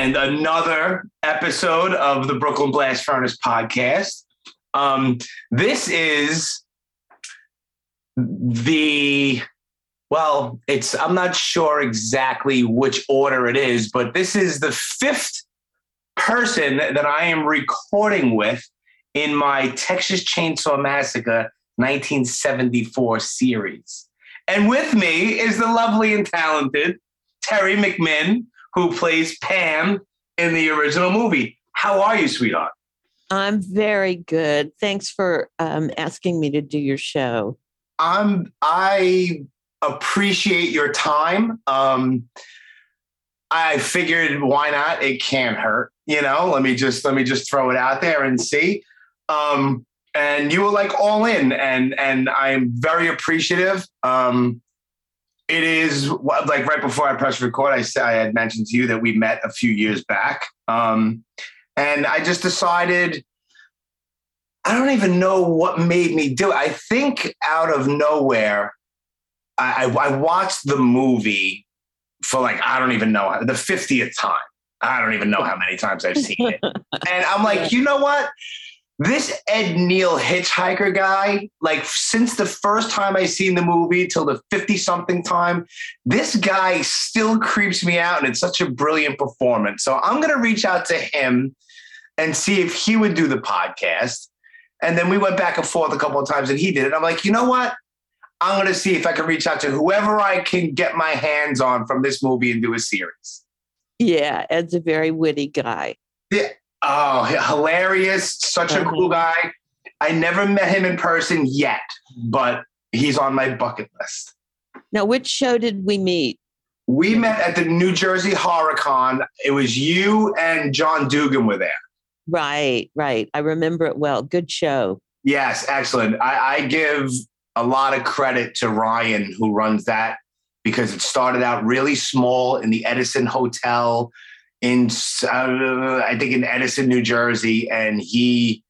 and another episode of the Brooklyn Blast Furnace podcast. Um, this is the well, it's I'm not sure exactly which order it is, but this is the fifth person that I am recording with in my Texas Chainsaw Massacre 1974 series. And with me is the lovely and talented Teri McMinn, who plays Pam in the original movie. How are you, sweetheart? I'm very good. Thanks for um, asking me to do your show. I'm I appreciate your time. Um, I figured why not? It can't hurt, you know. Let me just let me just throw it out there and see. Um, and you were like all in, and and I'm very appreciative. Um, it is like right before I pressed record, I said I had mentioned to you that we met a few years back, um, and I just decided. I don't even know what made me do it. I think out of nowhere, I, I watched the movie for like I don't even know the fiftieth time. I don't even know how many times I've seen it, and I'm like, you know what? This Ed Neal hitchhiker guy, like since the first time I seen the movie till the 50 something time, this guy still creeps me out and it's such a brilliant performance. So I'm going to reach out to him and see if he would do the podcast. And then we went back and forth a couple of times and he did it. I'm like, you know what? I'm going to see if I can reach out to whoever I can get my hands on from this movie and do a series. Yeah, Ed's a very witty guy. Yeah. Oh, hilarious. Such a cool guy. I never met him in person yet, but he's on my bucket list. Now, which show did we meet? We met at the New Jersey HorrorCon. It was you and John Dugan were there. Right, right. I remember it well. Good show. Yes, excellent. I, I give a lot of credit to Ryan, who runs that, because it started out really small in the Edison Hotel in uh, I think in Edison, New Jersey, and he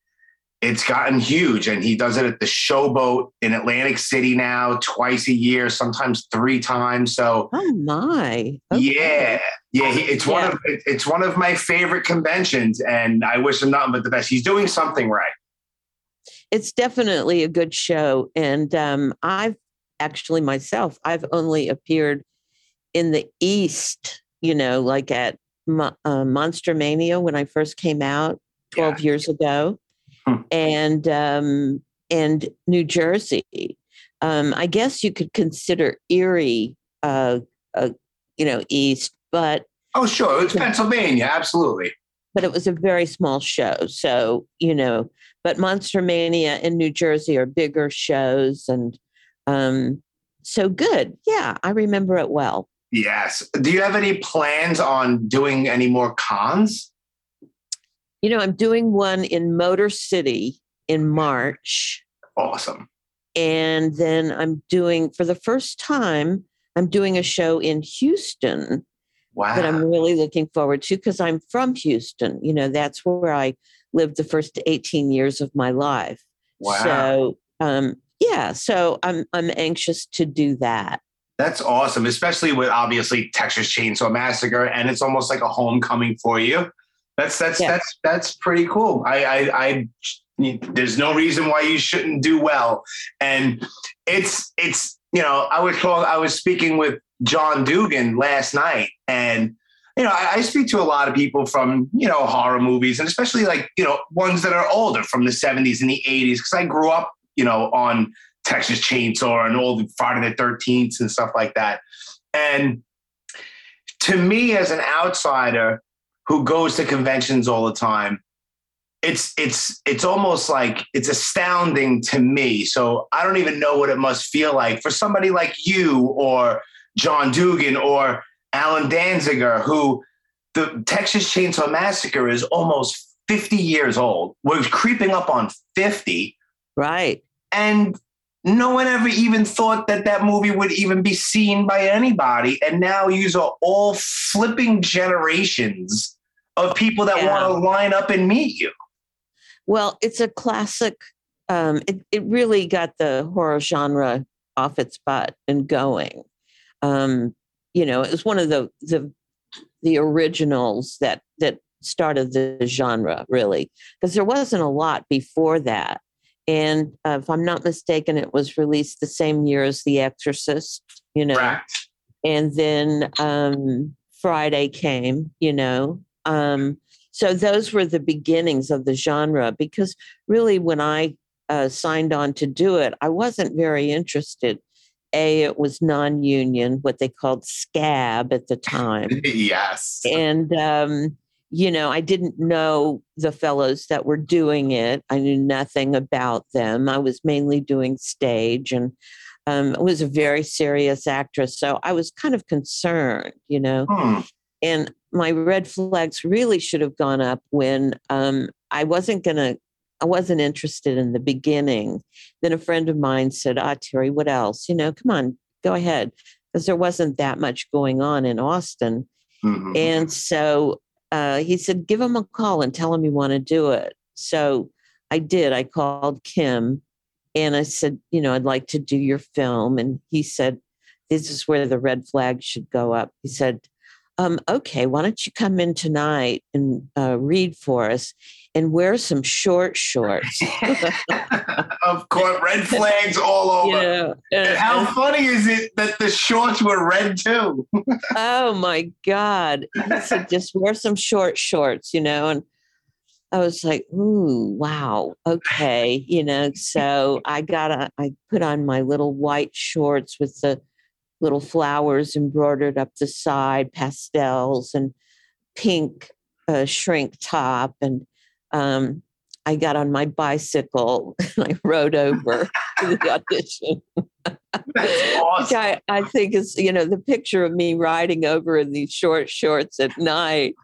it's gotten huge and he does it at the showboat in Atlantic City now twice a year, sometimes three times. So oh my, okay. yeah, yeah, he, it's yeah. one of it's one of my favorite conventions, and I wish him nothing but the best. He's doing something right. It's definitely a good show, and um, I've actually myself I've only appeared in the East, you know, like at uh, Monster Mania when I first came out 12 yeah. years ago, hmm. and um, and New Jersey. Um, I guess you could consider Erie, uh, uh, you know, east, but oh, sure, it's Pennsylvania, absolutely. But it was a very small show, so you know. But Monster Mania in New Jersey are bigger shows, and um, so good. Yeah, I remember it well. Yes. Do you have any plans on doing any more cons? You know, I'm doing one in Motor City in March. Awesome. And then I'm doing, for the first time, I'm doing a show in Houston wow. that I'm really looking forward to because I'm from Houston. You know, that's where I lived the first 18 years of my life. Wow. So, um, yeah, so I'm I'm anxious to do that. That's awesome, especially with obviously Texas Chainsaw Massacre, and it's almost like a homecoming for you. That's that's yeah. that's that's pretty cool. I, I I there's no reason why you shouldn't do well, and it's it's you know I was told I was speaking with John Dugan last night, and you know I, I speak to a lot of people from you know horror movies, and especially like you know ones that are older from the 70s and the 80s, because I grew up you know on Texas Chainsaw and all the Friday the 13th and stuff like that. And to me, as an outsider who goes to conventions all the time, it's it's it's almost like it's astounding to me. So I don't even know what it must feel like for somebody like you or John Dugan or Allen Danziger, who the Texas Chainsaw Massacre is almost 50 years old. We're creeping up on 50. Right. And no one ever even thought that that movie would even be seen by anybody. And now you are all flipping generations of people that yeah. want to line up and meet you. Well, it's a classic. Um, it, it really got the horror genre off its butt and going. Um, you know, it was one of the, the the originals that that started the genre really because there wasn't a lot before that and uh, if i'm not mistaken it was released the same year as the exorcist you know Correct. and then um, friday came you know um, so those were the beginnings of the genre because really when i uh, signed on to do it i wasn't very interested a it was non-union what they called scab at the time yes. and um, you know i didn't know the fellows that were doing it. I knew nothing about them. I was mainly doing stage and um, I was a very serious actress so i was kind of concerned you know? Hmm. and my red flags really should have gone up when um, i wasn't going to i wasn't interested in the beginning. Then a friend of mine said ah teri what else? You know come on go ahead. Because there wasn't that much going on in austin. Mhm. and so uh, he said, give him a call and tell him you want to do it. So I did. I called Kim and I said, you know, I'd like to do your film. And he said, this is where the red flag should go up. He said, um, okay, why don't you come in tonight and uh, read for us and wear some short shorts? of course, red flags all over. Yeah. And how funny is it that the shorts were red too? oh my God. He said, just wear some short shorts, you know, and I was like, ooh, wow, okay, you know. So I got a, I put on my little white shorts with the little flowers embroidered up the side, pastels, and pink uh, shrink top, and um, I got on my bicycle and I rode over to the audition. That's Which awesome. I, I think is, you know, the picture of me riding over in these short shorts at night,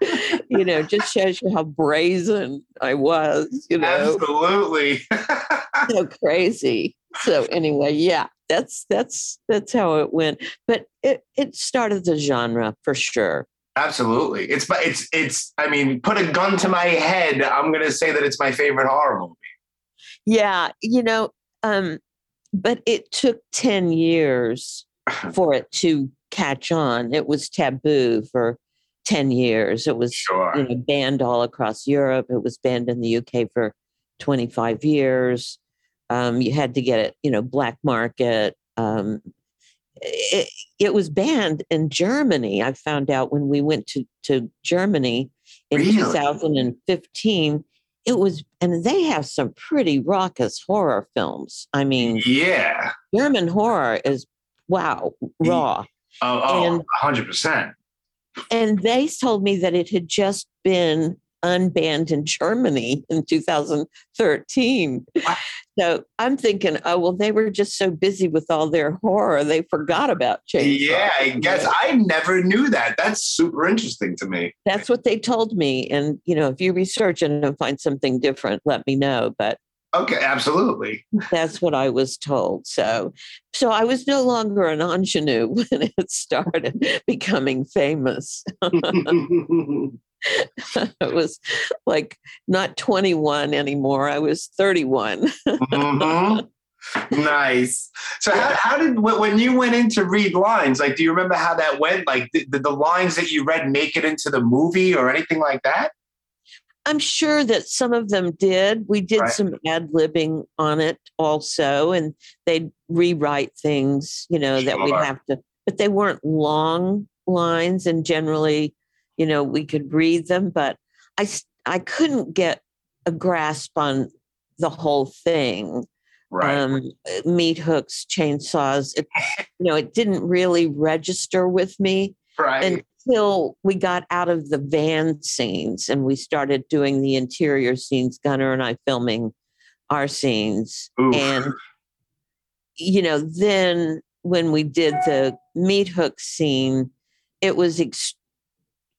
you know, just shows you how brazen I was, you know, Absolutely. so crazy. So anyway, yeah, that's that's that's how it went. But it it started the genre for sure. Absolutely. It's but it's it's I mean, put a gun to my head, I'm gonna say that it's my favorite horror movie. Yeah, you know, um, but it took 10 years for it to catch on. It was taboo for 10 years. It was Sure. you know, banned all across Europe. It was banned in the UK for 25 years. Um, you had to get it, you know, black market. Um, it, it was banned in Germany. I found out when we went to, to Germany in Really? 2015. It was, and they have some pretty raucous horror films. I mean, Yeah. German horror is wow, raw. Oh, oh And- 100%. And they told me that it had just been unbanned in Germany in 2013. Wow. So I'm thinking, oh, well, they were just so busy with all their horror, they forgot about chainsaw. Yeah, I guess I never knew that. That's super interesting to me. That's what they told me. And, you know, if you research and find something different, let me know. But Okay, absolutely. that's what I was told. So, so I was no longer an ingenue when it started becoming famous. I was like not 21 anymore. I was 31. Mhm. Nice. So how, how did when you went in to read lines, like do you remember how that went? Like did, did the lines that you read make it into the movie or anything like that? I'm sure that some of them did. We did Right. some ad libbing on it also, and they'd rewrite things, you know, that we'd have to, but they weren't long lines. And generally, you know, we could read them, but i i couldn't get a grasp on the whole thing. Right. um, meat hooks, chainsaws. It, you know, it didn't really register with me right. until we got out of the van scenes and we started doing the interior scenes. Gunnar and I filming our scenes, Oof. and you know, then when we did the meat hook scene, it was. Ex-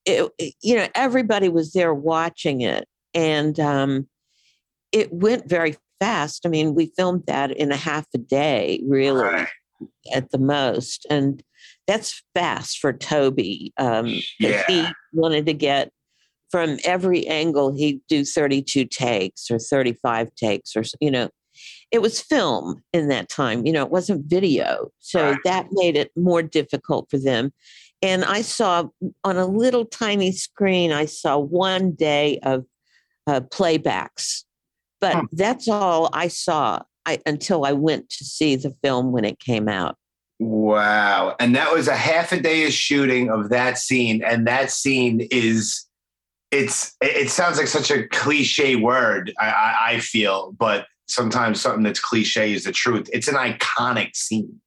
it, it- you know, everybody was there watching it, and um, it went very fast. I mean, we filmed that in a half a day, really, Right. at the most, and that's fast for Tobe. Um, Yeah. he wanted to get from every angle. He'd do thirty-two takes or thirty-five takes, or you know, it was film in that time. You know, it wasn't video, so Right. that made it more difficult for them. And I saw on a little tiny screen, I saw one day of uh, playbacks, but Hmm. that's all I saw I, until I went to see the film when it came out. Wow. And that was a half a day of shooting of that scene. And that scene is it's it it sounds like such a cliche word, I, I, I feel, but sometimes something that's cliche is the truth. It's an iconic scene.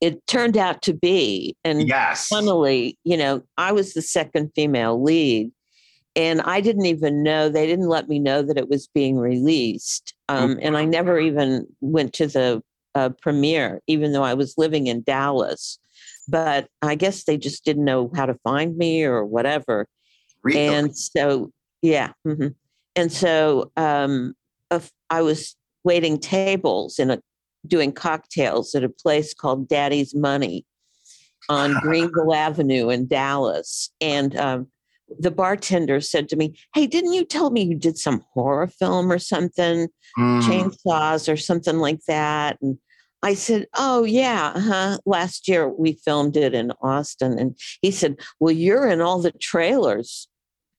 It turned out to be, and Yes. funnily, you know, I was the second female lead, and I didn't even know they didn't let me know that it was being released, um, and I never even went to the uh, premiere, even though I was living in Dallas. But I guess they just didn't know how to find me or whatever, Really? and so yeah, mhm. and so um, I was waiting tables in a doing cocktails at a place called Daddy's Money on Greenville Avenue in Dallas. And um, the bartender said to me, Hey, didn't you tell me you did some horror film or something, Mm. chainsaws or something like that? And I said, Oh, yeah. Uh-huh. Last year we filmed it in Austin. And he said, Well, you're in all the trailers.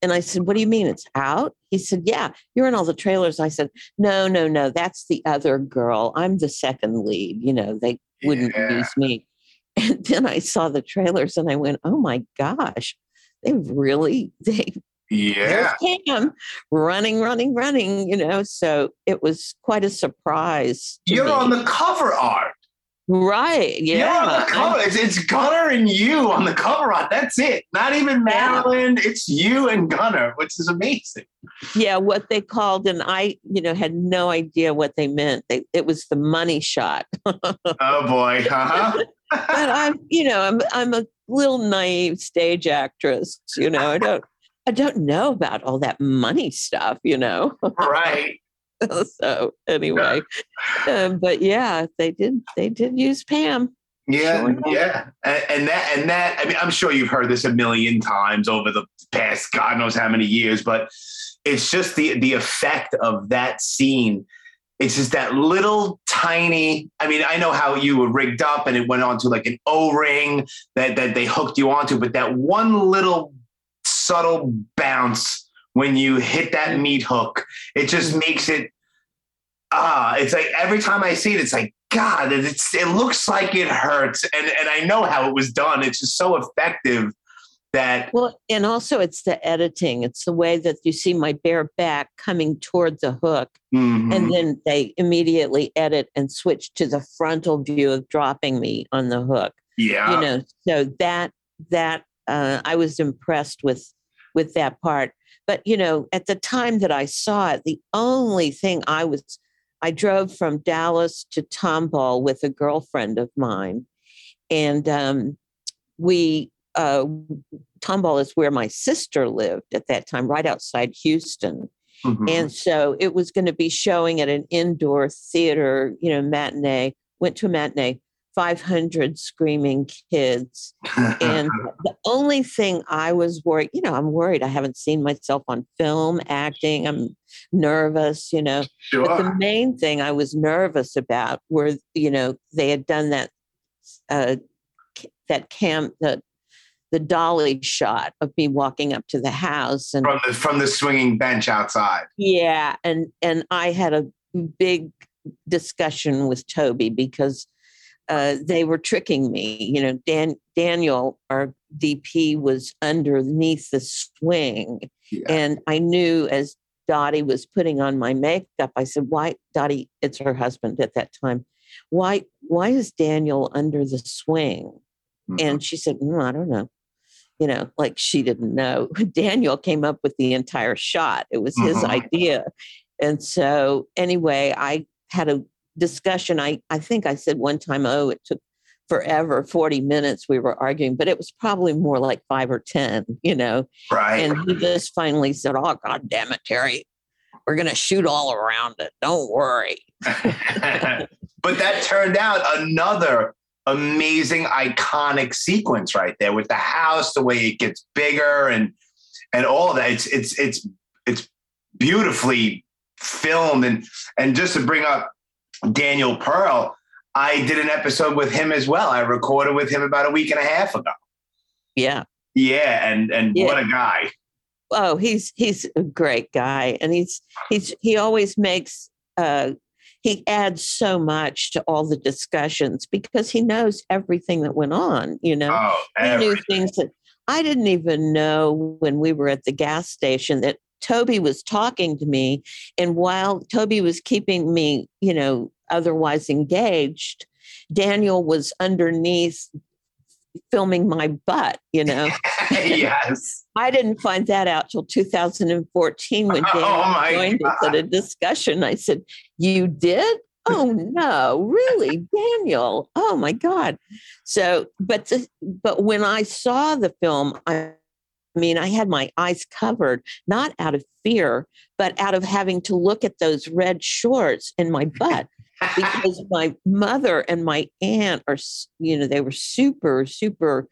And I said, What do you mean it's out? He said, Yeah, you're in all the trailers. I said, No, no, no, that's the other girl. I'm the second lead. You know, they wouldn't Yeah. use me. And then I saw the trailers and I went, Oh my gosh, they've really, they, Yeah. there's Pam running, running, running, you know. So it was quite a surprise. You're me. on the cover art. Right. Yeah. on the cover. It's, it's Gunnar and you on the cover art. That's it. Not even Yeah. Marilyn. It's you and Gunnar, which is amazing. yeah what they called and i you know had no idea what they meant they, it was the money shot Oh boy. Uh-huh. i'm you know i'm i'm a little naive stage actress you know i don't i don't know about all that money stuff you know right. so anyway um, but yeah they did they did use pam Yeah, Sure yeah, and, and that and that. I mean, I'm sure you've heard this a million times over the past God knows how many years, but it's just the the effect of that scene. It's just that little tiny. I mean, I know how you were rigged up, and it went onto like an O ring that that they hooked you onto, but that one little subtle bounce when you hit that meat hook, it just makes it. Ah, it's like every time I see it, it's like God, it's it looks like it hurts, and and I know how it was done. It's just so effective that well and also it's the editing. It's the way that you see my bare back coming toward the hook. Mhm. and then they immediately edit and switch to the frontal view of dropping me on the hook. Yeah, you know so that that uh, i was impressed with with that part but you know at the time that i saw it the only thing i was i drove from dallas to tomball with a girlfriend of mine and um, we uh, tomball is where my sister lived at that time right outside houston Mhm. and so it was going to be showing at an indoor theater, you know, matinee. Went to a matinee, 500 screaming kids. And the only thing I was worried, you know, I'm worried. I haven't seen myself on film acting. I'm nervous, you know. But the main thing I was nervous about were, you know, they had done that, uh, that cam, the, the dolly shot of me walking up to the house and from the from the swinging bench outside. yeah, and and I had a big discussion with Tobe because uh, they were tricking me. You know, Dan Daniel, our DP, was underneath the swing, Yeah. and I knew as Dottie was putting on my makeup, I said, "Why, Dottie? It's her husband at that time. Why, why is Daniel under the swing?" Mhm. And she said, "Mm, I don't know. You know, like she didn't know. Daniel came up with the entire shot. It was his Mhm. idea. And so, anyway, I had a discussion. I, I think I said one time, oh, it took forever 40 minutes we were arguing, but it was probably more like five or 10, you know. right. And he just finally said, oh, God damn it, Teri. We're going to shoot all around it. Don't worry. but that turned out another amazing iconic sequence right there with the house the way it gets bigger and and all of that it's it's it's it's beautifully filmed and and just to bring up Daniel Pearl I did an episode with him as well I recorded with him about a week and a half ago Yeah. Yeah, and and Yeah. what a guy. Oh, he's he's a great guy, and he's he's he always makes uh, he adds so much to all the discussions because he knows everything that went on. You know, Oh, he knew things that I didn't even know when we were at the gas station that Tobe was talking to me. And while Tobe was keeping me, you know, otherwise engaged, Daniel was underneath filming my butt, you know. yes. I didn't find that out till 2014 when Oh, Daniel my joined us at a discussion. I said, You did? Oh no, really, Daniel? Oh my God. So, but the, but when I saw the film, I, I mean, I had my eyes covered, not out of fear, but out of having to look at those red shorts in my butt because my mother and my aunt are, you know, they were super, super.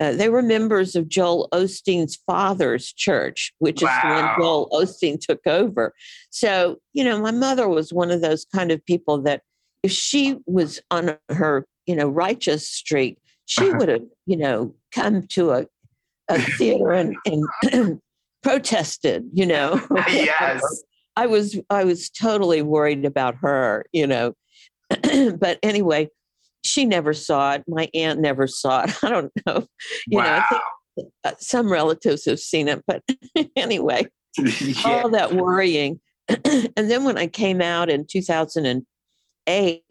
Uh, they were members of Joel Osteen's father's church, which is when Joel Osteen took over. So, you know, my mother was one of those kind of people that if she was on her, you know, righteous streak, she would have, you know, come to a, a theater and, and protested, you know. yes. I was I was totally worried about her, you know. but anyway, she never saw it. My aunt never saw it. I don't know. You know, I wow. think uh, some relatives have seen it, but anyway, yeah. all that worrying. and then when I came out in 2008,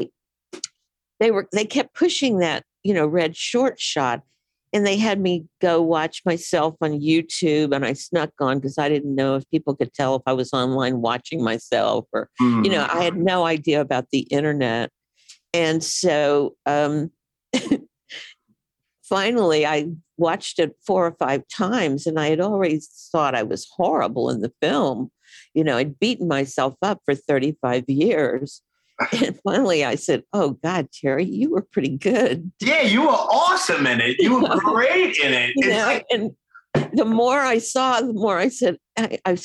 they were they kept pushing that, you know, red short shot and they had me go watch myself on YouTube and I snuck on because I didn't know if people could tell if I was online watching myself or you know, I had Mm. no idea about the internet. And so um, finally, I watched it four or five times and I had always thought I was horrible in the film. You know, I'd beaten myself up for 35 years. And finally, I said, Oh, God, Teri, you were pretty good. Yeah, you were awesome in it. You were great in it. You know, like- and the more I saw, the more I said, I, I,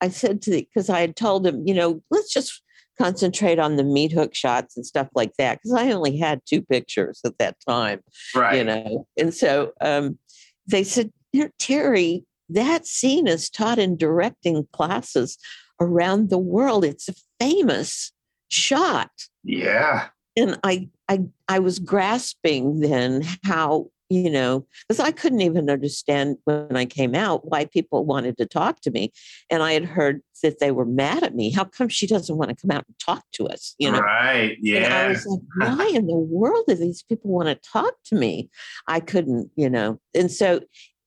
I said to the, because I had told him, you know, let's just concentrate on the meat hook shots and stuff like that. Because I only had two pictures at that time, right. you know. And so um, they said, Teri, that scene is taught in directing classes around the world. It's a famous shot Yeah. and I, I I was grasping then how you know because I couldn't even understand when I came out why people wanted to talk to me, and I had heard that they were mad at me. How come she doesn't want to come out and talk to us? You know. Right. And I was like, why in the world do these people want to talk to me? I couldn't, you know. And so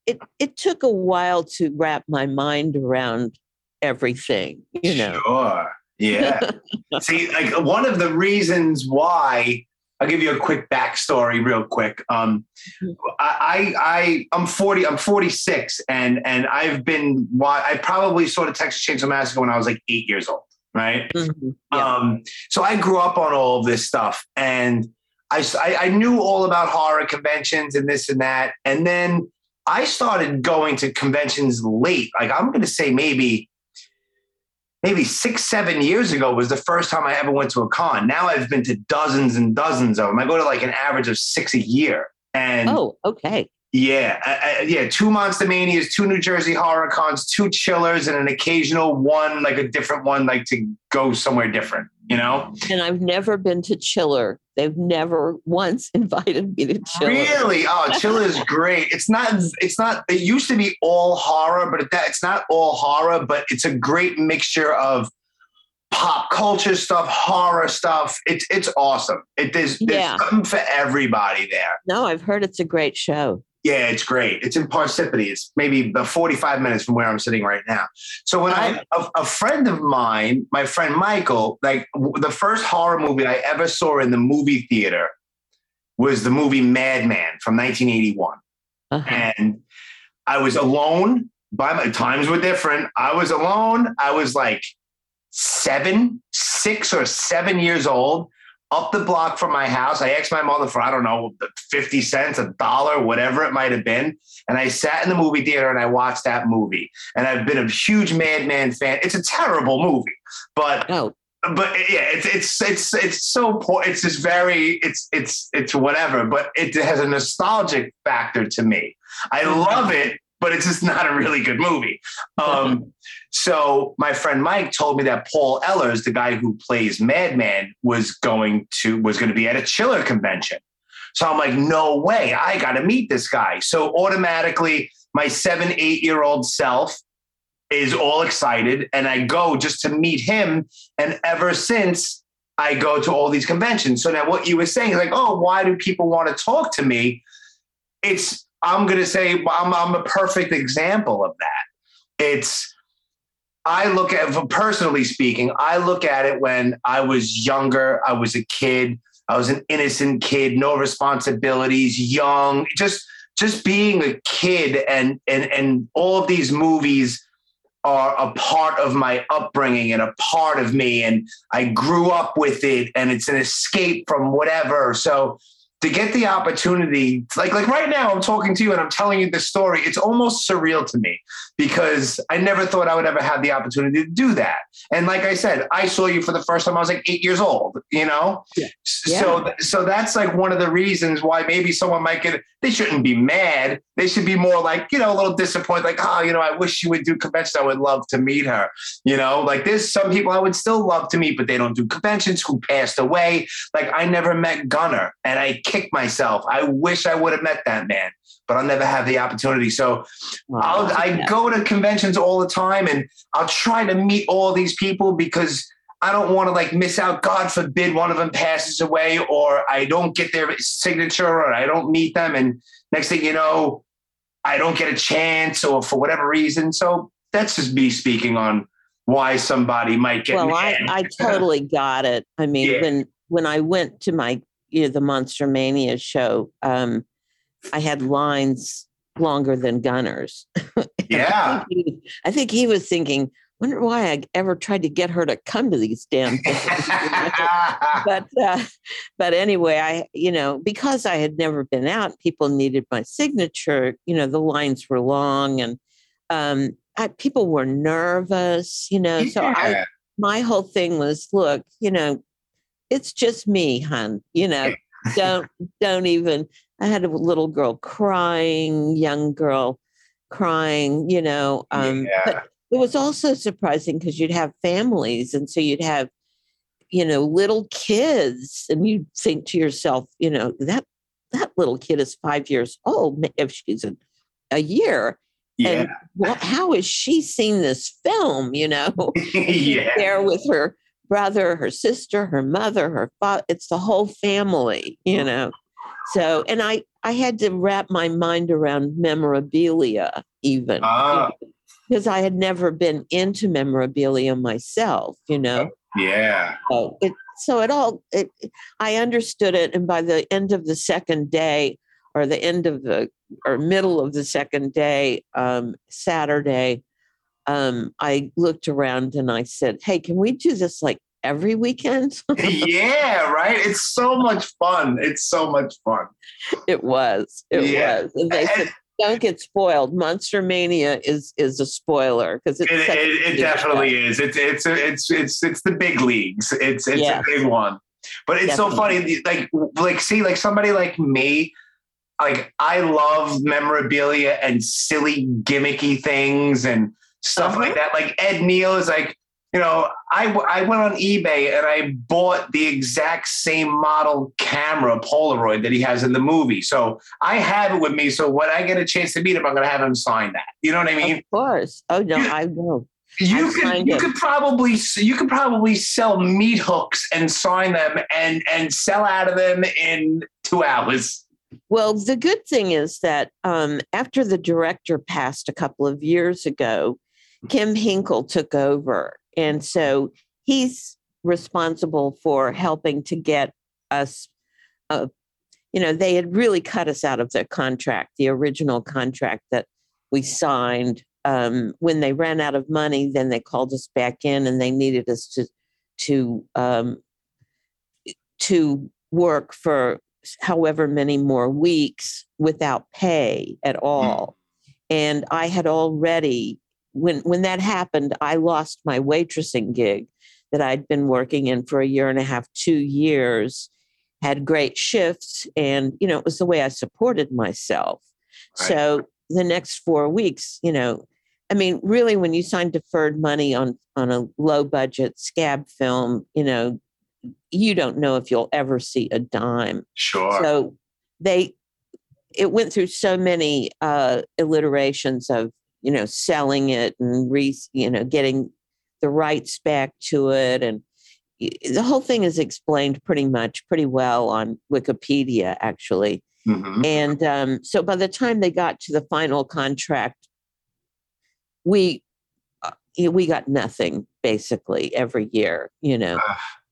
it it took a while to wrap my mind around everything, you know. Sure. Yeah. See, like one of the reasons why I'll give you a quick backstory, real quick. Um. I, I, I, I'm 40. I'm 46, and and I've been. I probably saw the Texas Chainsaw Massacre when I was like eight years old, right? Mhm. Yeah. Um, so I grew up on all of this stuff, and I I knew all about horror conventions and this and that, and then I started going to conventions late. Like I'm going to say maybe maybe six seven years ago was the first time I ever went to a con. Now I've been to dozens and dozens of them. I go to like an average of six a year, and oh, okay. yeah, I, I, yeah, two Monster Manias, two New Jersey Horror Cons, two Chillers, and an occasional one, like a different one, like to go somewhere different. You know, And I've never been to Chiller. They've never once invited me to Chiller. really? Oh, Chiller is great. It's not. It's not. It used to be all horror, but that it's not all horror. But it's a great mixture of pop culture stuff, horror stuff. It's it's awesome. It there's, there's Yeah. something for everybody there. No, I've heard it's a great show. Yeah, it's great. It's in Parsippany. It's maybe about 45 minutes from where I'm sitting right now. So when I a, a friend of mine, my friend Michael, like w- the first horror movie I ever saw in the movie theater was the movie Madman from 1981. Uh-huh. And I was alone. By my times were different. I was alone. I was like seven, six or seven years old, up the block from my house. I asked my mother for, I don't know, 50 cents, a dollar, whatever it might have been. And I sat in the movie theater and I watched that movie. And I've been a huge Madman fan. It's a terrible movie, but but yeah, it's it's it's it's so poor. It's just very it's it's it's whatever. But it has a nostalgic factor to me. I love it, but it's just not a really good movie. Um, so my friend Mike told me that Paul Ehlers, the guy who plays Madman, was going to was going to be at a Chiller convention. So I'm like, no way, I got to meet this guy. So automatically, my seven eight year old self is all excited and I go just to meet him. And ever since I go to all these conventions. So now what you were saying is like, oh, why do people want to talk to me? It's, I'm going to say, I'm, I'm a perfect example of that. It's, I look at, personally speaking, I look at it when I was younger, I was a kid, I was an innocent kid, no responsibilities, young, just, just being a kid and, and, and all of these movies are a part of my upbringing and a part of me. And I grew up with it and it's an escape from whatever. So to get the opportunity, like, like right now, I'm talking to you and I'm telling you this story. It's almost surreal to me because I never thought I would ever have the opportunity to do that. And like I said, I saw you for the first time. I was like eight years old, you know? Yeah. So, so that's like one of the reasons why maybe someone might get, they shouldn't be mad. They should be more like, you know, a little disappointed, like, oh, you know, I wish she would do conventions. I would love to meet her. You know, like there's some people I would still love to meet, but they don't do conventions who passed away. Like I never met Gunnar and I kicked myself. I wish I would have met that man, but I'll never have the opportunity. So I'll, I go to conventions all the time and I'll try to meet all these people because I don't want to like miss out. God forbid one of them passes away or I don't get their signature or I don't meet them. And next thing you know, I don't get a chance or for whatever reason. So that's just me speaking on why somebody might get well, I. I totally got it. I mean, Yeah. when when I went to my you know the Monster Mania show, um, I had lines longer than Gunnar's. yeah. I think, he, I think he was thinking, wonder why I ever tried to get her to come to these damn things. but uh, but anyway, I you know because I had never been out, people needed my signature. You know, the lines were long, and um, I, people were nervous. You know, so I my whole thing was, look, you know, it's just me, hun. You know, don't don't even. I had a little girl crying, young girl crying. You know, um, Yeah. but it was also surprising because you'd have families, and so you'd have, you know, little kids, and you'd think to yourself, you know, that that little kid is five years old. If she's a, a year, yeah. and what, how has she seen this film? You know, yeah. there with her brother, her sister, her mother, her father. It's the whole family, you know. So, and I I had to wrap my mind around memorabilia, even Ah. because I had never been into memorabilia myself, you know. Yeah. So it so it all it, I understood it, and by the end of the second day, or the end of the or middle of the second day, um, Saturday, um, I looked around and I said, "Hey, can we do this like every weekend?" yeah, right. It's so much fun. It's so much fun. it was, it Yeah. was, and they said, "Don't get spoiled. Monster Mania is is a spoiler because it's It, it, it definitely is. It's it's it's it's it's the big leagues. It's it's Yes. a big one. But it's so funny. Like like see like somebody like me. Like I love memorabilia and silly gimmicky things and stuff like that. Like Ed Neal is like you know, I, I went on eBay and I bought the exact same model camera Polaroid that he has in the movie. So I have it with me. So when I get a chance to meet him, I'm going to have him sign that. You know what I mean? Of course. Oh no, I know. You could you it. could probably you could probably sell meat hooks and sign them and and sell out of them in two hours. Well, the good thing is that um, after the director passed a couple of years ago, Kim Henkel took over. And so he's responsible for helping to get us, uh, you know, they had really cut us out of the contract, the original contract that we signed. Um, when they ran out of money, then they called us back in and they needed us to, to, um, to work for however many more weeks without pay at all. And I had already when when that happened, I lost my waitressing gig. that I'd been working in for a year and a half, two years, had great shifts. And, you know, it was the way I supported myself. Right. So the next four weeks, you know, I mean, really, when you sign deferred money on on a low budget scab film, you know, you don't know if you'll ever see a dime. Sure. So they it went through so many uh alliterations of you know selling it and re you know getting the rights back to it. And the whole thing is explained pretty much pretty well on wikipedia actually. Mm-hmm. and um, so by the time they got to the final contract we uh, we got nothing basically every year you know.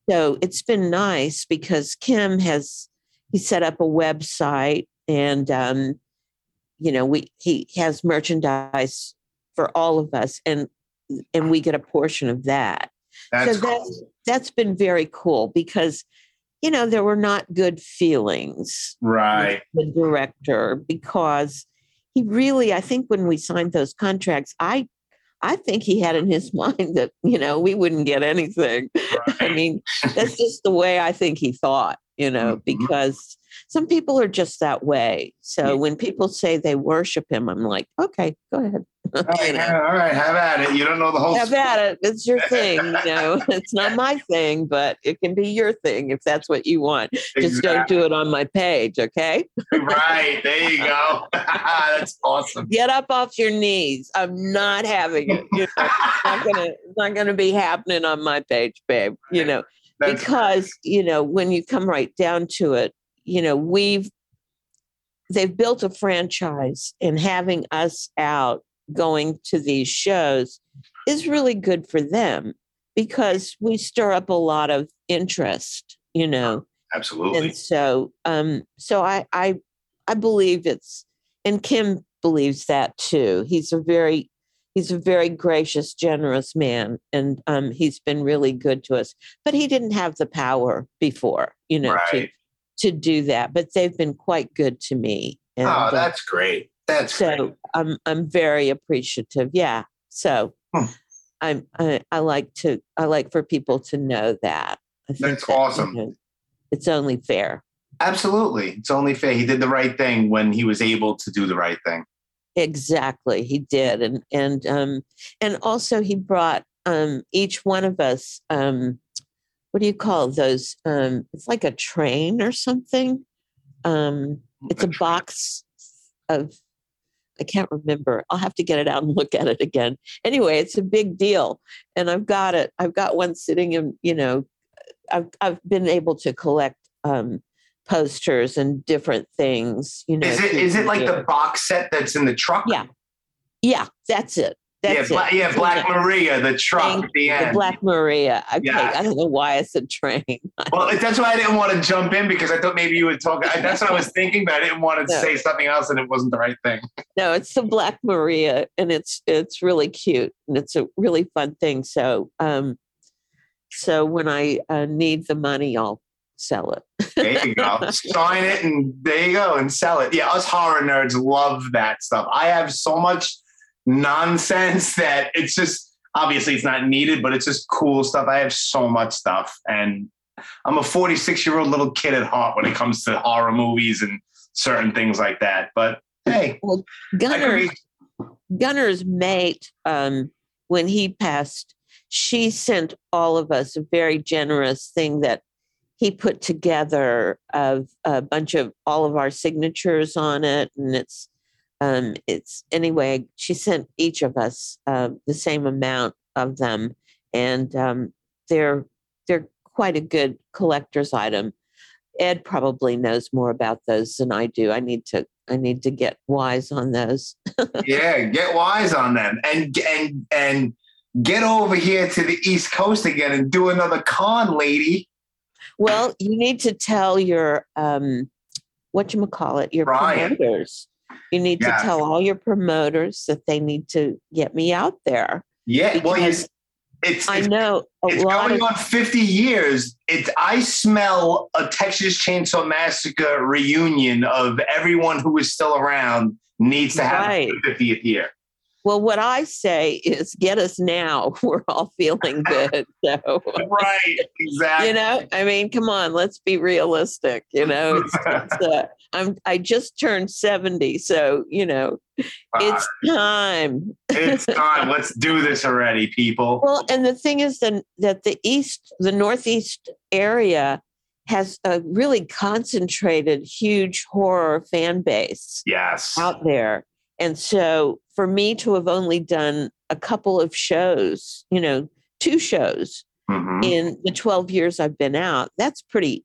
So it's been nice because kim has he set up a website and um, you know we he has merchandise for all of us and and we get a portion of that that's so that's cool. that's been very cool because you know there were not good feelings right the director because he really i think when we signed those contracts i i think he had in his mind that you know we wouldn't get anything right. i mean that's just the way i think he thought you know mm-hmm. because some people are just that way. So yeah. when people say they worship him, I'm like, okay, go ahead. All right, you know? all right, have at it. You don't know the whole. Have story. at it. It's your thing. You know, it's not my thing, but it can be your thing if that's what you want. Exactly. Just don't do it on my page, okay? right there, you go. that's awesome. Get up off your knees. I'm not having it. You know, it's not gonna. It's not gonna be happening on my page, babe. You know, that's because you know when you come right down to it, you know, we've they've built a franchise and having us out going to these shows is really good for them because we stir up a lot of interest, you know. Absolutely. And so um so I I I believe it's and Kim believes that too. He's a very he's a very gracious, generous man, and um, he's been really good to us. But he didn't have the power before, you know, right. to to do that, but they've been quite good to me. And, oh, that's great. That's so great. I'm I'm very appreciative. Yeah. So hmm. I'm I, I, like to I like for people to know that. I that's that, awesome. You know, it's only fair. Absolutely. It's only fair. He did the right thing when he was able to do the right thing. Exactly. He did. And and um and also he brought um each one of us um what do you call those? Um, it's like a train or something. Um, it's a box of, I can't remember. I'll have to get it out and look at it again. Anyway, it's a big deal, and I've got it. I've got one sitting in. You know, I've I've been able to collect um, posters and different things. You know, is it is it like the box set that's in the truck? Yeah, yeah, that's it. That's yeah, yeah, Black Maria, the truck at the end. The Black Maria. Okay, yeah. I don't know why I said train. well, that's why I didn't want to jump in because I thought maybe you would talk. That's what I was thinking, but I didn't want to no. say something else and it wasn't the right thing. No, it's the Black Maria, and it's it's really cute and it's a really fun thing. So, um, so when I uh, need the money, I'll sell it. there you go. Sign it, and there you go, and sell it. Yeah, us horror nerds love that stuff. I have so much nonsense that it's just obviously it's not needed, but it's just cool stuff. I have so much stuff, and I'm a 46 year old little kid at heart when it comes to horror movies and certain things like that. But hey, well, Gunnar, Gunnar's mate, um, when he passed, she sent all of us a very generous thing that he put together of a bunch of all of our signatures on it, and it's um, it's anyway, she sent each of us uh, the same amount of them, and um, they're they're quite a good collector's item. Ed probably knows more about those than I do. I need to I need to get wise on those. yeah, get wise on them, and and and get over here to the East Coast again and do another con, lady. Well, you need to tell your um, what you call it, your Brian. promoters you need yeah. to tell all your promoters that they need to get me out there. Yeah, well, it's, it's I know it's going of, on 50 years. It's I smell a Texas Chainsaw Massacre reunion of everyone who is still around needs to have right. the 50th year. Well, what I say is get us now. We're all feeling good. So right, exactly. You know, I mean, come on, let's be realistic. You know, it's, it's, uh, I'm I just turned 70, so you know, it's time. it's time. Let's do this already, people. Well, and the thing is that that the east, the northeast area has a really concentrated, huge horror fan base. Yes. Out there. And so for me to have only done a couple of shows, you know, two shows mm-hmm. in the 12 years I've been out, that's pretty,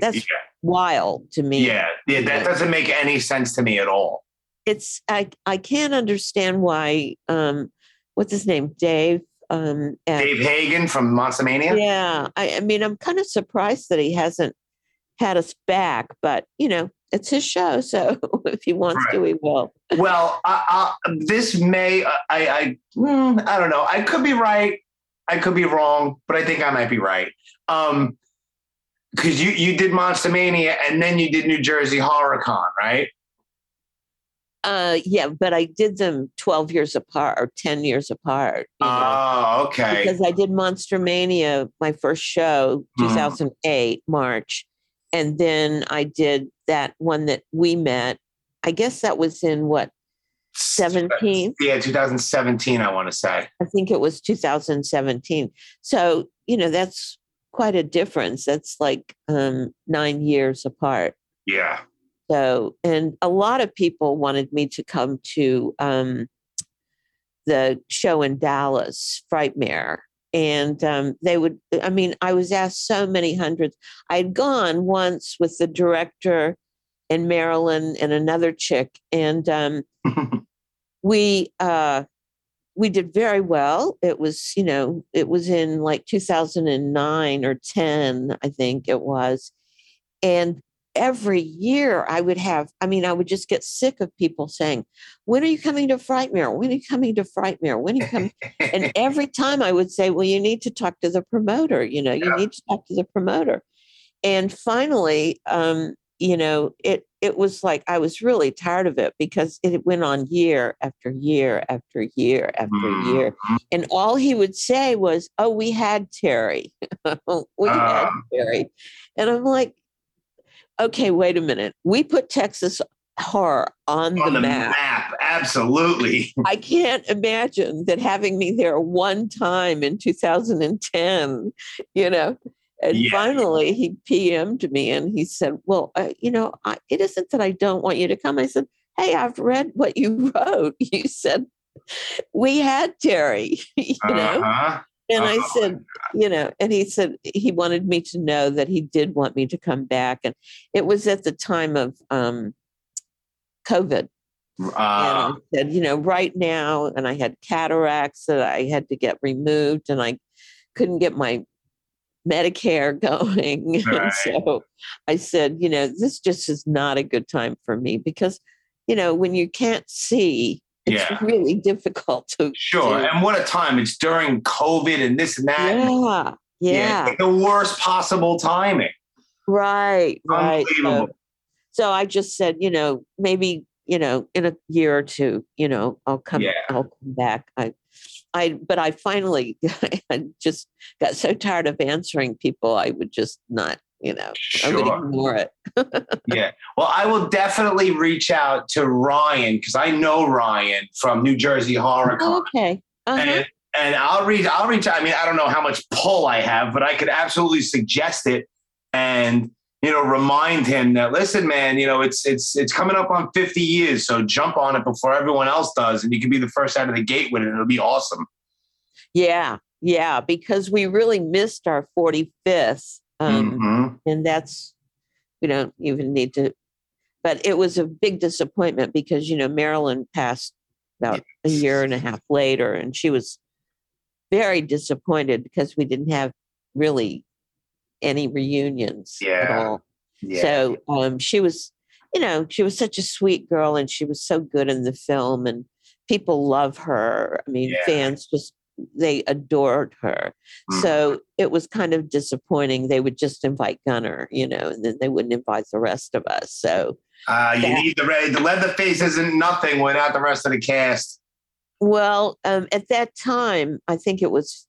that's yeah. wild to me. Yeah. Yeah. That doesn't make any sense to me at all. It's, I, I can't understand why, um, what's his name? Dave, um, Dave Hagen from Monstermania. Yeah. I, I mean, I'm kind of surprised that he hasn't had us back, but you know, it's his show, so if he wants right. to, he will. well, I, I, this may I I mm, I don't know. I could be right. I could be wrong, but I think I might be right. Um, because you you did Monster Mania and then you did New Jersey Horror Con, right? Uh, yeah, but I did them 12 years apart or 10 years apart. Oh, know, okay. Because I did Monster Mania, my first show, hmm. 2008, mm. March. And then I did that one that we met. I guess that was in what 17? Yeah, 2017, I want to say. I think it was 2017. So, you know, that's quite a difference. That's like um, nine years apart. Yeah. So, and a lot of people wanted me to come to um, the show in Dallas, Frightmare and um, they would i mean i was asked so many hundreds. I'd gone once with the director and marilyn and another chick and um, we uh, we did very well. It was you know it was in like 2009 or 10 i think it was. And every year I would have, I mean, I would just get sick of people saying, When are you coming to Frightmare? When are you coming to Frightmare? When are you coming? and every time I would say, Well, you need to talk to the promoter, you know, you yeah. need to talk to the promoter. And finally, um, you know, it it was like I was really tired of it because it went on year after year after year after mm-hmm. year. And all he would say was, Oh, we had Teri. we uh. had Teri. And I'm like, okay, wait a minute. We put Texas horror on, on the, the map. map. Absolutely. I can't imagine that having me there one time in 2010, you know. And yeah. finally, he PM'd me and he said, Well, uh, you know, I, it isn't that I don't want you to come. I said, Hey, I've read what you wrote. You said, We had Teri, you know. And I said, you know, and he said he wanted me to know that he did want me to come back. And it was at the time of um, COVID. Uh, and I said, you know, right now, and I had cataracts that I had to get removed, and I couldn't get my Medicare going. Right. and so I said, you know, this just is not a good time for me because, you know, when you can't see, it's yeah. really difficult to sure to, and what a time it's during covid and this and that yeah yeah, yeah the worst possible timing right right so, so, i just said you know maybe you know in a year or two you know i'll come yeah. i'll come back i I, but I finally I just got so tired of answering people. I would just not you know, sure. I would ignore it. yeah. Well, I will definitely reach out to Ryan because I know Ryan from New Jersey Horror oh, okay. Uh-huh. And, and I'll reach I'll reach out. I mean, I don't know how much pull I have, but I could absolutely suggest it and you know, remind him that listen, man, you know, it's it's it's coming up on 50 years, so jump on it before everyone else does, and you can be the first out of the gate with it. It'll be awesome. Yeah, yeah, because we really missed our 45th um, mm-hmm. And that's, we don't even need to, but it was a big disappointment because, you know, Marilyn passed about a year and a half later and she was very disappointed because we didn't have really any reunions yeah. at all. Yeah. So um, she was, you know, she was such a sweet girl and she was so good in the film and people love her. I mean, yeah. fans just they adored her. Mm. So it was kind of disappointing. They would just invite Gunnar, you know, and then they wouldn't invite the rest of us. So uh, you that, need the red. the Leatherface isn't nothing without the rest of the cast. Well, um, at that time, I think it was,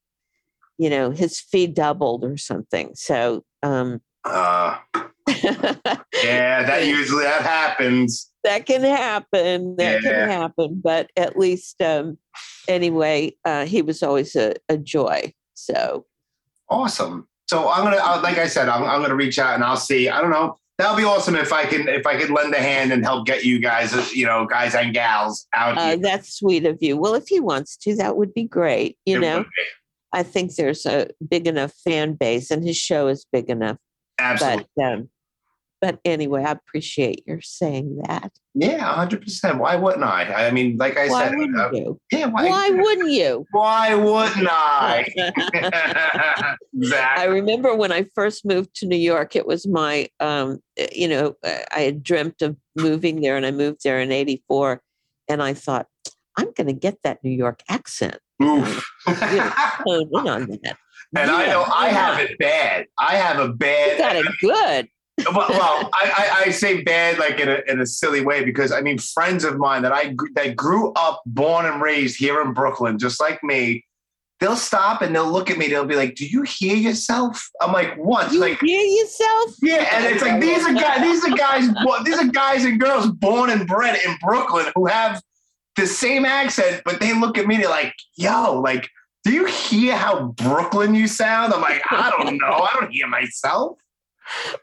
you know, his fee doubled or something. So, um, Uh, yeah, that usually that happens. That can happen. That Yeah. can happen. But at least, um, anyway, uh, he was always a, a joy. So, Awesome. So I'm gonna, uh, like I said, I'm, I'm gonna reach out and I'll see. I don't know. That'll be awesome if I can, if I could lend a hand and help get you guys, uh, you know, guys and gals out uh, that's sweet of you. Well, if he wants to, that would be great. You It know. I think there's a big enough fan base, and his show is big enough. Absolutely. But, um, but anyway, I appreciate your saying that. yeah, 100. percent Why wouldn't I? I mean, like I Why said, wouldn't uh, you? yeah. Why? Why wouldn't you? Why wouldn't I? exactly. I remember when I first moved to New York, it was my, um, uh, you know, uh, I had dreamt of moving there and I moved there in 84. And I thought, I'm going to get that New York accent. Oof. Hone in on that. and I know I why have it bad. I have a bad. You got it good. Well, well I, I, I say bad like in a, in a silly way because I mean friends of mine that I that grew up, born and raised here in Brooklyn, just like me. They'll stop and they'll look at me. They'll be like, "Do you hear yourself?" I'm like, "What?" You Like, hear yourself? yeah, and it's like these are guys. These are guys. These are guys and girls born and bred in Brooklyn who have the same accent, but they look at me. They're like, "Yo, like." Do you hear how Brooklyn you sound? I'm like, I don't know. I don't hear myself.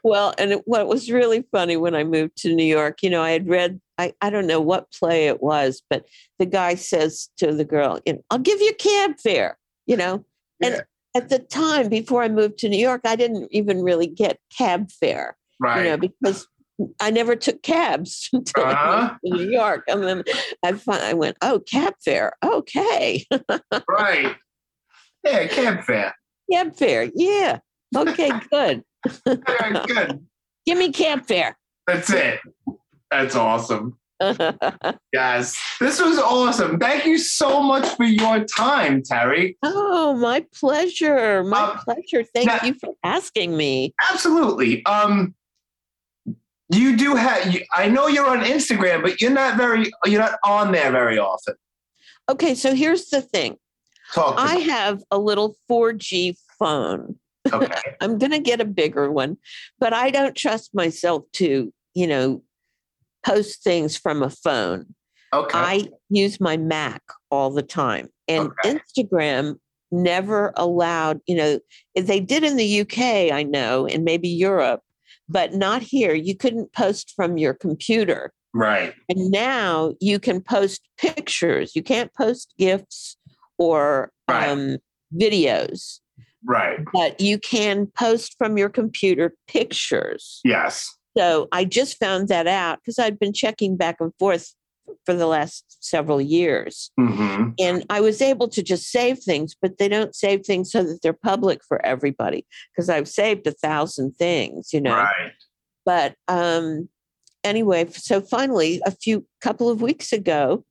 Well, and it, what was really funny when I moved to New York, you know, I had read, I, I don't know what play it was, but the guy says to the girl, you know, I'll give you cab fare, you know. Yeah. And at the time, before I moved to New York, I didn't even really get cab fare, Right. you know, because I never took cabs until Uh-huh. to New York. And then I, fin- I went, oh, cab fare. Okay. right. Yeah, cab fare. cab fare. Yeah. Okay, good. All right, good. Give me cab fare. That's it. That's awesome. Guys, This was awesome. Thank you so much for your time, Teri. Oh, my pleasure. My Um, pleasure. Thank now- you for asking me. Absolutely. Um you do have you, I know you're on Instagram, but you're not very you're not on there very often. Okay, so here's the thing Talk to I me. have a little 4G phone. Okay. I'm going to get a bigger one, but I don't trust myself to, you know, post things from a phone. Okay. I use my Mac all the time. And Okay. Instagram never allowed, you know, they did in the UK, I know, and maybe Europe, but not here. You couldn't post from your computer. right. And now you can post pictures. You can't post GIFs or Right. um, videos, Right. but you can post from your computer pictures. Yes. So I just found that out because I'd been checking back and forth for the last several years. hmm And I was able to just save things, but they don't save things so that they're public for everybody because I've saved a thousand things, you know. Right. But um, anyway, so finally, a few couple of weeks ago,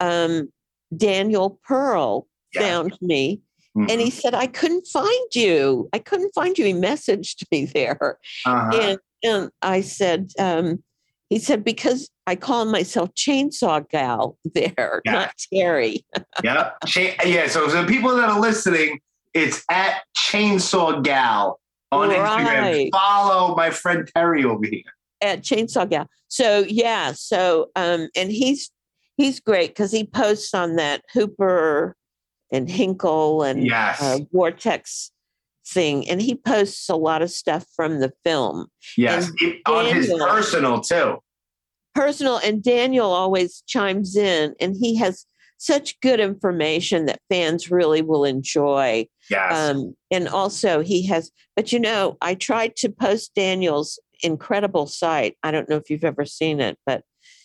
um, Daniel Pearl Yeah. found me Mhm. and he said, I couldn't find you. I couldn't find you. He messaged me there. Uh-huh. And, and I said, um, he said, because I call myself Chainsaw Gal there, Yeah. not Teri. yeah. Cha- yeah. So the people that are listening, it's at Chainsaw Gal on Instagram. Follow my friend Teri over here. at Chainsaw Gal. So yeah, so um, and he's he's great because he posts on that Hooper and Henkel and Yes. uh, Vortex thing, and he posts a lot of stuff from the film, yes. and It- on his personal too. personal. And Daniel always chimes in, and he has such good information that fans really will enjoy. Yes. Um, and also he has, but you know, I tried to post Daniel's incredible site. I don't know if you've ever seen it, but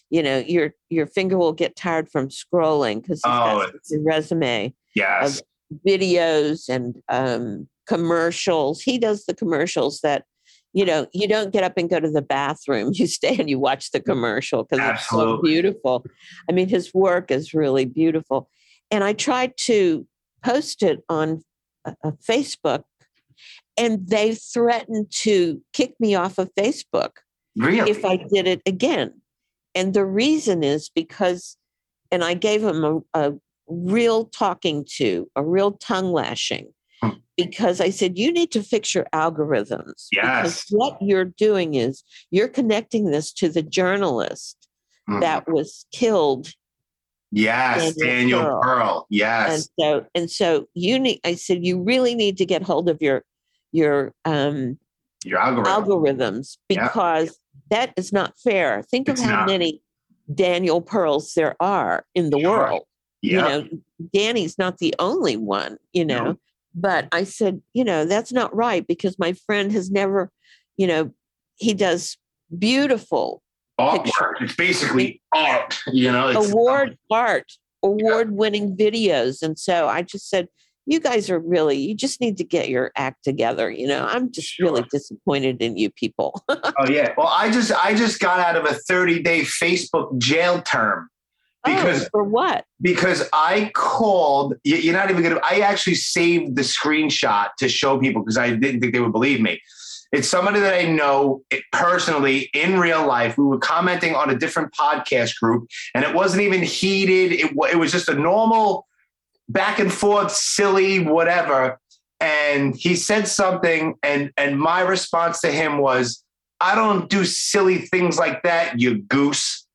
you know, your your finger will get tired from scrolling because he's Oh, got a resume, yes. videos and um, commercials. He does the commercials that, you know, you don't get up and go to the bathroom. You stay and you watch the commercial because it's so beautiful. I mean, his work is really beautiful. And I tried to post it on uh, Facebook, and they threatened to kick me off of Facebook really? if I did it again. And the reason is because, and I gave him a, a real talking to, a real tongue lashing. Hmm. Because I said, you need to fix your algorithms. Because Yes. what you're doing is you're connecting this to the journalist Mhm. that was killed yes, Daniel Daniel Pearl. Pearl. and Yes. so and so you need i said you really need to get hold of your your um Your algorithm. algorithms because that is not fair think It's of how not. many daniel pearls there are in the Sure. world yeah. you know danny's not the only one you know No. but i said you know that's not right because my friend has never you know he does beautiful Artwork. It's basically art. You know. It's, award art, award winning videos. And so I just said, you guys are really, you just need to get your act together. You know, I'm just really disappointed in you people. Oh yeah. Well, I just I just got out of a 30 day Facebook jail term Oh, because oh, for what? because I called. You're not even gonna. I actually saved the screenshot to show people because I didn't think they would believe me. It's somebody that I know eh, personally in real life. We were commenting on a different podcast group, and it wasn't even heated. It, it was just a normal back and forth, silly, whatever. And he said something, and and my response to him was, "I don't do silly things like that, you goose."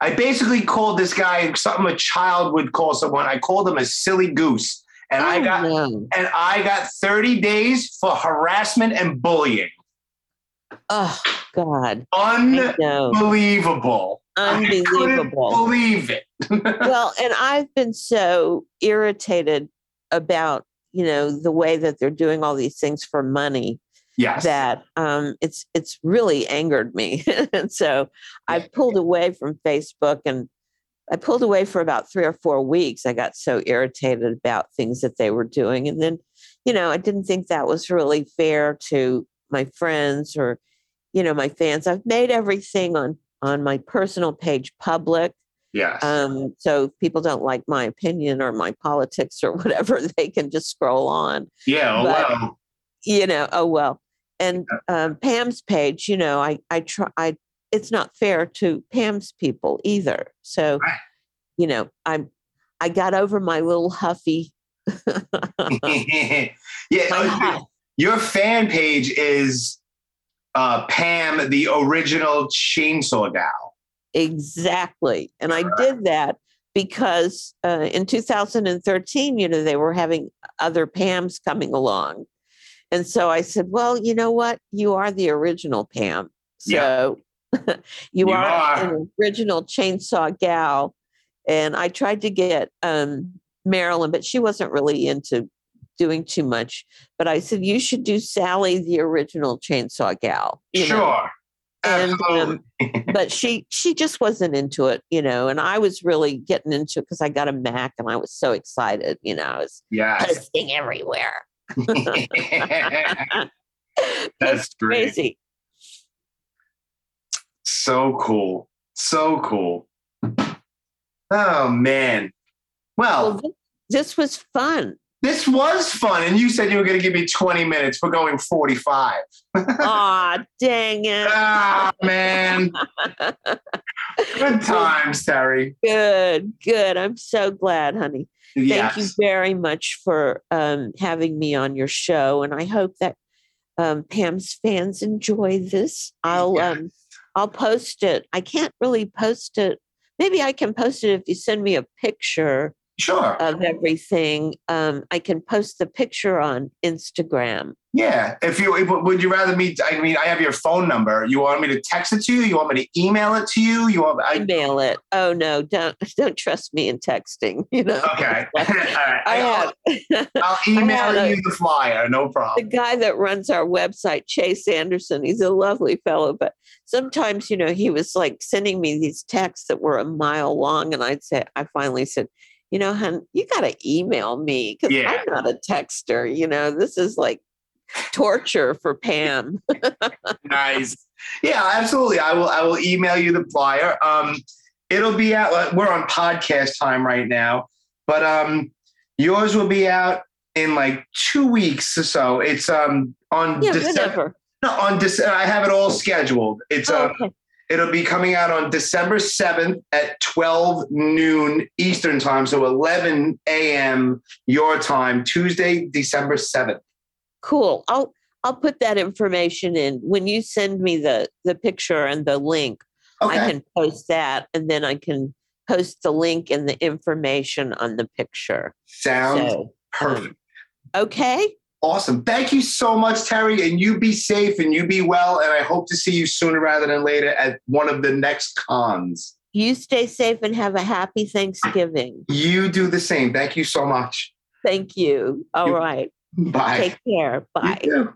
I basically called this guy something a child would call someone. I called him a silly goose, and I Oh, got no. and I got 30 days for harassment and bullying. Oh, God. I. Unbelievable. I Unbelievable. believe it. well, and I've been so irritated about, you know, the way that they're doing all these things for money yes. that um, it's it's really angered me, and so I pulled away from Facebook, and I pulled away for about three or four weeks. I got so irritated about things that they were doing, and then, you know, I didn't think that was really fair to my friends or, you know, my fans. I've made everything on on my personal page public. yes. Um, so if people don't like my opinion or my politics or whatever, they can just scroll on yeah. oh, but- well. you know oh well and um, pam's page you know i i try i it's not fair to pam's people either so you know i'm i got over my little huffy yeah. huff. Your fan page is uh, Pam, the original chainsaw gal. exactly and i did that because uh, in 2013 you know they were having other pams coming along and so i said well you know what you are the original pam so Yeah. you, You are, are. an original chainsaw gal and i tried to get um, marilyn but she wasn't really into doing too much but i said you should do sally the original chainsaw gal you know? Sure. And, um, but she she just wasn't into it you know and i was really getting into it because i got a mac and i was so excited you know i was yes. posting everywhere That's great. crazy So cool. So cool. Oh man. well Well, this was fun this was fun. And you said you were going to give me 20 minutes. We're going 45. Aw, dang it ah, man. Good times, Teri. good good i'm so glad honey Yes. thank you very much for um, having me on your show and i hope that um, pam's fans enjoy this i'll Yes. um, i'll post it i can't really post it maybe i can post it if you send me a picture Sure. of everything um, i can post the picture on instagram Yeah. If you if- would you rather me? I mean, I have your phone number. You want me to text it to you? You want me to email it to you? You want? I, email it oh no don't don't trust me in texting you know okay. All right. i I, have I'll email a- you the flyer. No problem. the guy that runs our website, Chase Anderson, he's a lovely fellow, but sometimes, you know, he was like sending me these texts that were a mile long. And I'd say, I finally said, you know, hun, you got to email me because Yeah. I'm not a texter. You know, this is like torture for Pam. nice. Yeah, absolutely. I will. I will email you the flyer. Um, it'll be out. uh, We're on podcast time right now, but um, yours will be out in like two weeks or so. It's um on Yeah, December. whatever. No, on December. I have it all scheduled. It's Oh, um, okay. It'll be coming out on December 7th at 12 noon Eastern time. So 11 a.m. your time, Tuesday, December 7th. Cool. I'll I'll put that information in when you send me the the picture and the link. Okay. I can post that and then I can post the link and the information on the picture. Sounds So, perfect. okay. Awesome. Thank you so much, Teri. And you be safe and you be well. And I hope to see you sooner rather than later at one of the next cons. You stay safe and have a happy Thanksgiving. You do the same. Thank you so much. Thank you. All You- right. Bye. Take care. Bye.